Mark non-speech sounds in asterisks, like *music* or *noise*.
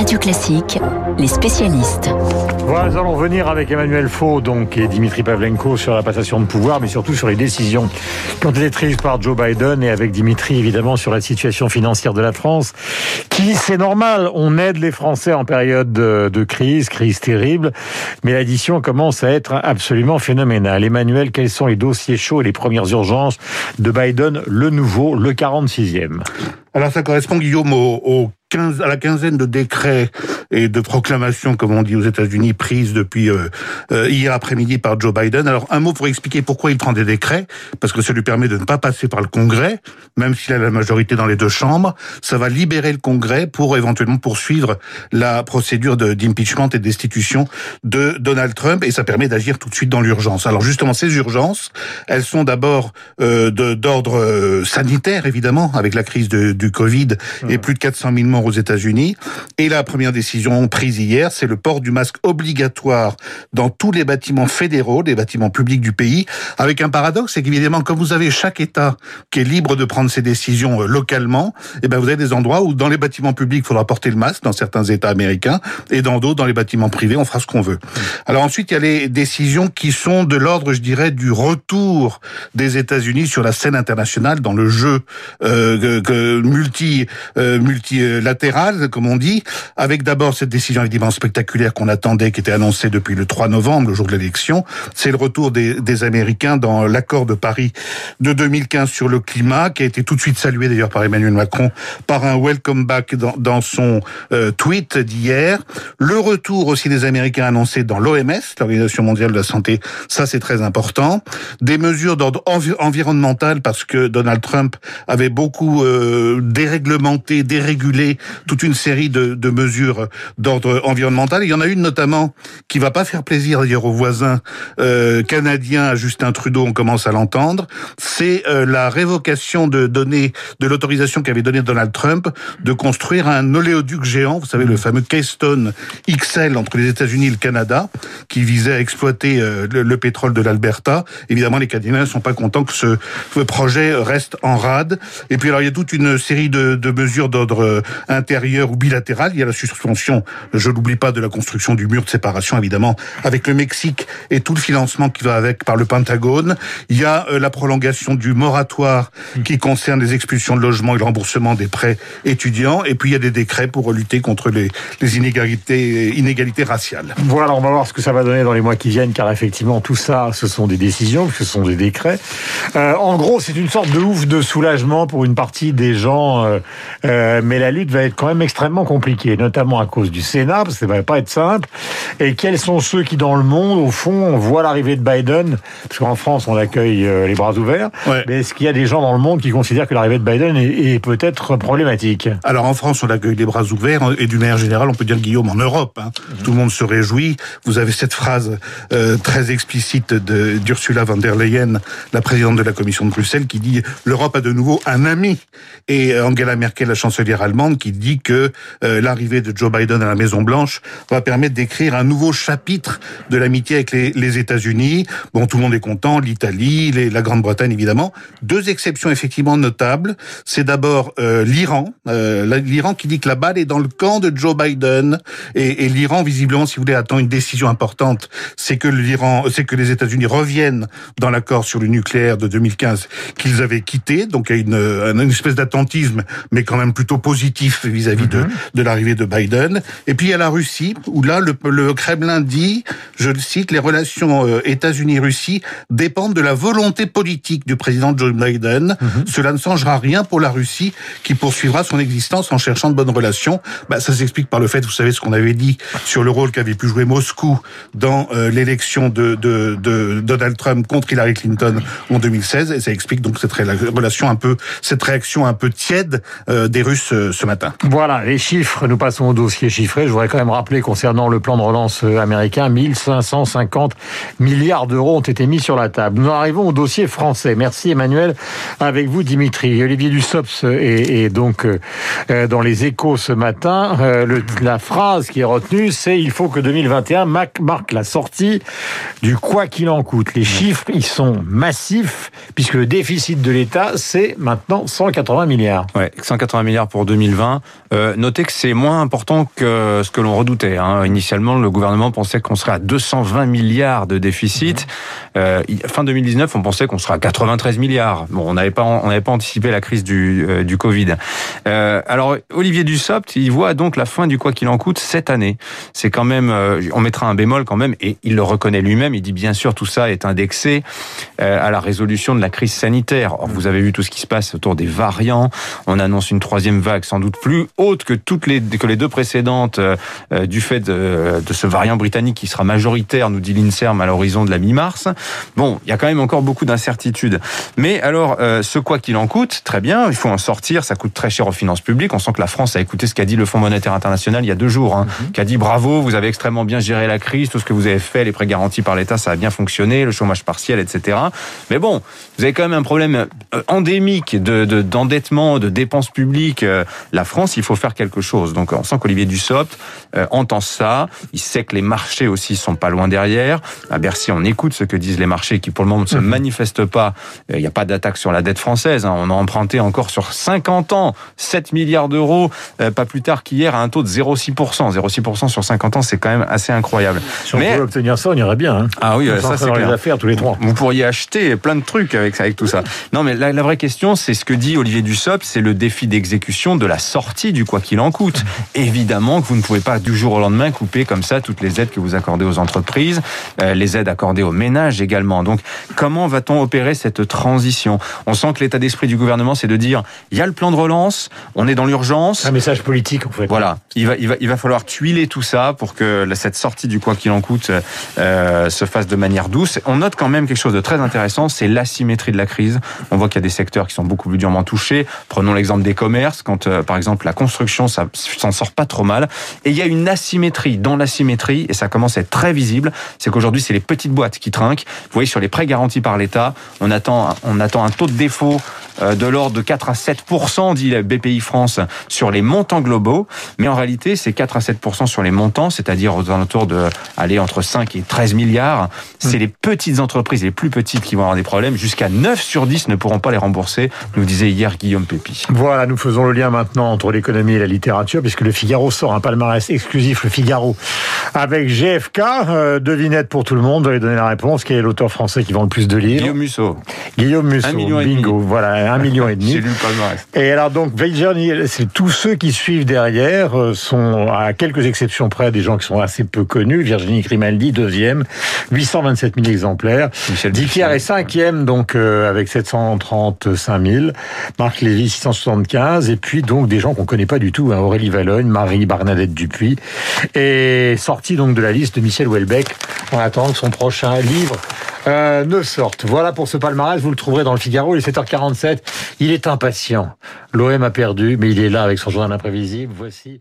Radio Classique, les spécialistes. Voilà, nous allons venir avec Emmanuel Faux donc, et Dimitri Pavlenko sur la passation de pouvoir, mais surtout sur les décisions qui ont été prises par Joe Biden et avec Dimitri évidemment sur la situation financière de la France, qui c'est normal, on aide les Français en période de, de crise, crise terrible, mais l'addition commence à être absolument phénoménale. Emmanuel, quels sont les dossiers chauds et les premières urgences de Biden, le nouveau, le 46e alors ça correspond, Guillaume, au, au 15, à la quinzaine de décrets et de proclamations, comme on dit aux États-Unis, prises depuis euh, euh, hier après-midi par Joe Biden. Alors un mot pour expliquer pourquoi il prend des décrets, parce que ça lui permet de ne pas passer par le Congrès, même s'il a la majorité dans les deux chambres. Ça va libérer le Congrès pour éventuellement poursuivre la procédure d'impeachment et de destitution de Donald Trump, et ça permet d'agir tout de suite dans l'urgence. Alors justement, ces urgences, elles sont d'abord euh, d'ordre euh, sanitaire, évidemment, avec la crise de, du Covid et plus de 400 000 morts aux États-Unis. Et la première décision prise hier, c'est le port du masque obligatoire dans tous les bâtiments fédéraux, les bâtiments publics du pays, avec un paradoxe, c'est qu'évidemment, comme vous avez chaque État qui est libre de prendre ses décisions euh, localement, eh ben vous avez des endroits où dans les bâtiments publics, il faudra porter le masque, dans certains États américains, et dans d'autres, dans les bâtiments privés, on fera ce qu'on veut. Alors ensuite, il y a les décisions qui sont de l'ordre, je dirais, du retour des États-Unis sur la scène internationale dans le jeu euh, euh, multi euh, latéral, comme on dit, avec d'abord cette décision évidemment spectaculaire qu'on attendait, qui était annoncée depuis le 3 novembre, le jour de l'élection. C'est le retour des, des Américains dans l'accord de Paris de 2015 sur le climat, qui a été tout de suite salué d'ailleurs par Emmanuel Macron par un welcome back dans, dans son euh, tweet d'hier. Le retour aussi des Américains annoncés dans l'OMS, l'Organisation mondiale de la santé, ça c'est très important. Des mesures d'ordre environnemental parce que Donald Trump avait beaucoup euh, déréglementé, dérégulé toute une série de, de mesures d'ordre environnemental. Il y en a une notamment qui va pas faire plaisir d'ailleurs aux voisins euh, canadiens, à Justin Trudeau, on commence à l'entendre. C'est euh, la révocation de donner de l'autorisation qu'avait donnée Donald Trump de construire un oléoduc géant, vous savez le fameux Keystone XL entre les États-Unis et le Canada, qui visait à exploiter euh, le, le, pétrole de l'Alberta. Évidemment, les Canadiens ne sont pas contents que ce, ce, projet reste en rade. Et puis alors il y a toute une série de, de mesures d'ordre intérieur ou bilatéral. Il y a la suspension, je l'oublie pas, de la construction du mur de séparation, évidemment, avec le Mexique et tout le financement qui va avec par le Pentagone. Il y a euh, la prolongation du moratoire qui concerne les expulsions de logements et le remboursement des prêts étudiants. Et puis il y a des décrets pour lutter contre les, les inégalités, inégalités raciales. Voilà, on va voir ce que ça va donner dans les mois qui viennent, car effectivement, tout ça, ce sont des décisions, ce sont des décrets. Euh, en gros, c'est une sorte de ouf de soulagement pour une partie des gens, euh, euh, mais la lutte va être quand même extrêmement compliquée, notamment à cause du Sénat, parce que ça va pas être simple. Et quels sont ceux qui, dans le monde, au fond, voient l'arrivée de Biden, parce qu'en France, on accueille euh, les bras ouverts, ouais. mais est-ce qu'il y a des gens dans le monde qui considèrent que l'arrivée de Biden est, est peut-être problématique? Alors en France, on accueille les bras ouverts, et d'une manière générale, on peut dire Guillaume, en Europe, hein, mmh. tout le monde se réjouit. Vous avez cette phrase euh, très explicite d'Ursula von der Leyen, la présidente de la Commission de Bruxelles, qui dit « l'Europe a de nouveau un ami ». Et Angela Merkel, la chancelière allemande, qui dit que euh, l'arrivée de Joe Biden à la Maison Blanche va permettre d'écrire un nouveau chapitre de l'amitié avec les, les États-Unis. Bon, tout le monde est content, l'Italie, la Grande-Bretagne évidemment. Deux exceptions effectivement notables. C'est d'abord euh, l'Iran, euh, l'Iran qui dit que la balle est dans le camp de Joe Biden et, et l'Iran visiblement, si vous voulez, attend une décision importante. C'est que l'Iran, c'est que les États-Unis reviennent dans l'accord sur le nucléaire de 2015 qu'ils avaient quitté. Donc il y a une, une espèce d'attentisme, mais quand même plutôt positif vis-à-vis -vis de, de l'arrivée de Biden. Et puis il y a la Russie, où là, le, le Kremlin dit, je le cite, les relations euh, États-Unis-Russie dépendent de la volonté politique du président Joe Biden. Mm -hmm. Cela ne changera rien pour la Russie, qui poursuivra son existence en cherchant de bonnes relations. Bah, ça s'explique par le fait, vous savez ce qu'on avait dit sur le rôle qu'avait pu jouer Moscou dans euh, l'élection de, de, de, Donald Trump contre Hillary Clinton en 2016, et ça explique donc cette relation un peu, cette réaction un peu tiède euh, des Russes ce matin. Voilà, les chiffres, nous passons au dossier chiffré. Je voudrais quand même rappeler concernant le plan de relance américain, 1550 milliards d'euros ont été mis sur la table. Nous arrivons au dossier français. Merci Emmanuel. Avec vous Dimitri. Olivier Dussops est, est donc euh, dans les échos ce matin. Euh, la phrase qui est retenue, c'est il faut que 2021 marque la sortie du quoi qu'il en coûte. Les chiffres, ils sont massifs puisque le déficit de l'État, c'est maintenant 180 milliards. Ouais, 180 milliards pour 2020. Euh, notez que c'est moins important que ce que l'on redoutait. Hein. Initialement, le gouvernement pensait qu'on serait à 220 milliards de déficit. Euh, fin 2019, on pensait qu'on serait à 93 milliards. Bon, on n'avait pas, on n'avait pas anticipé la crise du, euh, du Covid. Euh, alors, Olivier Dussopt, il voit donc la fin du quoi qu'il en coûte cette année. C'est quand même, euh, on mettra un bémol quand même, et il le reconnaît lui-même. Il dit bien sûr tout ça est indexé euh, à la résolution de la crise sanitaire. Or, vous avez vu tout ce qui se passe autour des variants. On annonce une troisième vague sans doute plus haute que toutes les que les deux précédentes euh, du fait de, de ce variant britannique qui sera majoritaire, nous dit l'Inserm à l'horizon de la mi-mars. Bon, il y a quand même encore beaucoup d'incertitudes. Mais alors, euh, ce quoi qu'il en coûte, très bien, il faut en sortir, ça coûte très cher aux finances publiques. On sent que la France a écouté ce qu'a dit le Fonds monétaire international il y a deux jours, hein, mm -hmm. qui a dit bravo, vous avez extrêmement bien géré la crise, tout ce que vous avez fait, les prêts garantis par l'État, ça a bien fonctionné, le chômage partiel, etc. Mais bon, vous avez quand même un problème euh, endémique de d'endettement, de, de, dépenses publiques. Euh, la France, il faut faire quelque chose. Donc, on sent qu'Olivier Dussopt euh, entend ça. Il sait que les marchés aussi sont pas loin derrière. À Bercy, on écoute ce que disent les marchés qui, pour le moment, ne se mmh. manifestent pas. Il n'y a pas d'attaque sur la dette française. Hein. On a emprunté encore sur 50 ans 7 milliards d'euros, euh, pas plus tard qu'hier, à un taux de 0,6%. 0,6% sur 50 ans, c'est quand même assez incroyable. Si on Mais... pouvait obtenir ça, on irait bien. Hein. Ah oui, ça c'est les affaires tous les trois. Vous pourriez acheter plein de trucs avec, avec tout ça. Non, mais la, la vraie question, c'est ce que dit Olivier Dussopt, c'est le défi d'exécution de la sortie du quoi qu'il en coûte. Évidemment *laughs* que vous ne pouvez pas du jour au lendemain couper comme ça toutes les aides que vous accordez aux entreprises, euh, les aides accordées aux ménages également. Donc, comment va-t-on opérer cette transition? On sent que l'état d'esprit du gouvernement, c'est de dire il y a le plan de relance, on est dans l'urgence. Un message politique, en fait. Voilà, il va, il va, il va falloir tuiler tout ça pour que cette sortie du quoi qu'il en coûte euh, se fasse de manière douce. On note quand même quelque chose de très intéressant, c'est l'asymétrie de la crise. On voit qu'il y a des secteurs qui sont beaucoup plus durement touchés. Prenons l'exemple des commerces, quand euh, par exemple la construction, ça s'en sort pas trop mal. Et il y a une asymétrie dans l'asymétrie, et ça commence à être très visible, c'est qu'aujourd'hui c'est les petites boîtes qui trinquent. Vous voyez sur les prêts garantis par l'État, on attend, on attend un taux de défaut de l'ordre de 4 à 7% dit la BPI France sur les montants globaux, mais en réalité c'est 4 à 7% sur les montants, c'est-à-dire aux alentours de aller entre 5 et 13 milliards. C'est les petites entreprises, les plus petites qui vont avoir des problèmes. Jusqu'à 9 sur 10 ne pourront pas les rembourser, nous disait hier Guillaume Pépi. Voilà, nous faisons le lien maintenant entre l'économie et la littérature, puisque le Figaro sort un palmarès exclusif, le Figaro, avec GFK. Euh, devinette pour tout le monde, vous allez donner la réponse. Quel est l'auteur français qui vend le plus de livres Guillaume Musso. Guillaume Musso, un million bingo, voilà, un *laughs* million et demi. J'ai lu le palmarès. Et alors donc, c'est tous ceux qui suivent derrière euh, sont, à quelques exceptions près, des gens qui sont assez peu connus. Virginie Grimaldi, deuxième, 827 000 exemplaires. Dicker est cinquième, donc euh, avec 735 000. Marc Lévy, 675. Et puis donc des gens qu'on connaît pas du tout, hein, Aurélie Valogne, Marie Barnadette Dupuis. Et sorti donc de la liste de Michel Houellebecq en attendant que son prochain livre euh, ne sorte. Voilà pour ce palmarès, vous le trouverez dans le Figaro, il est 7h47. Il est impatient. L'OM a perdu, mais il est là avec son journal imprévisible. Voici.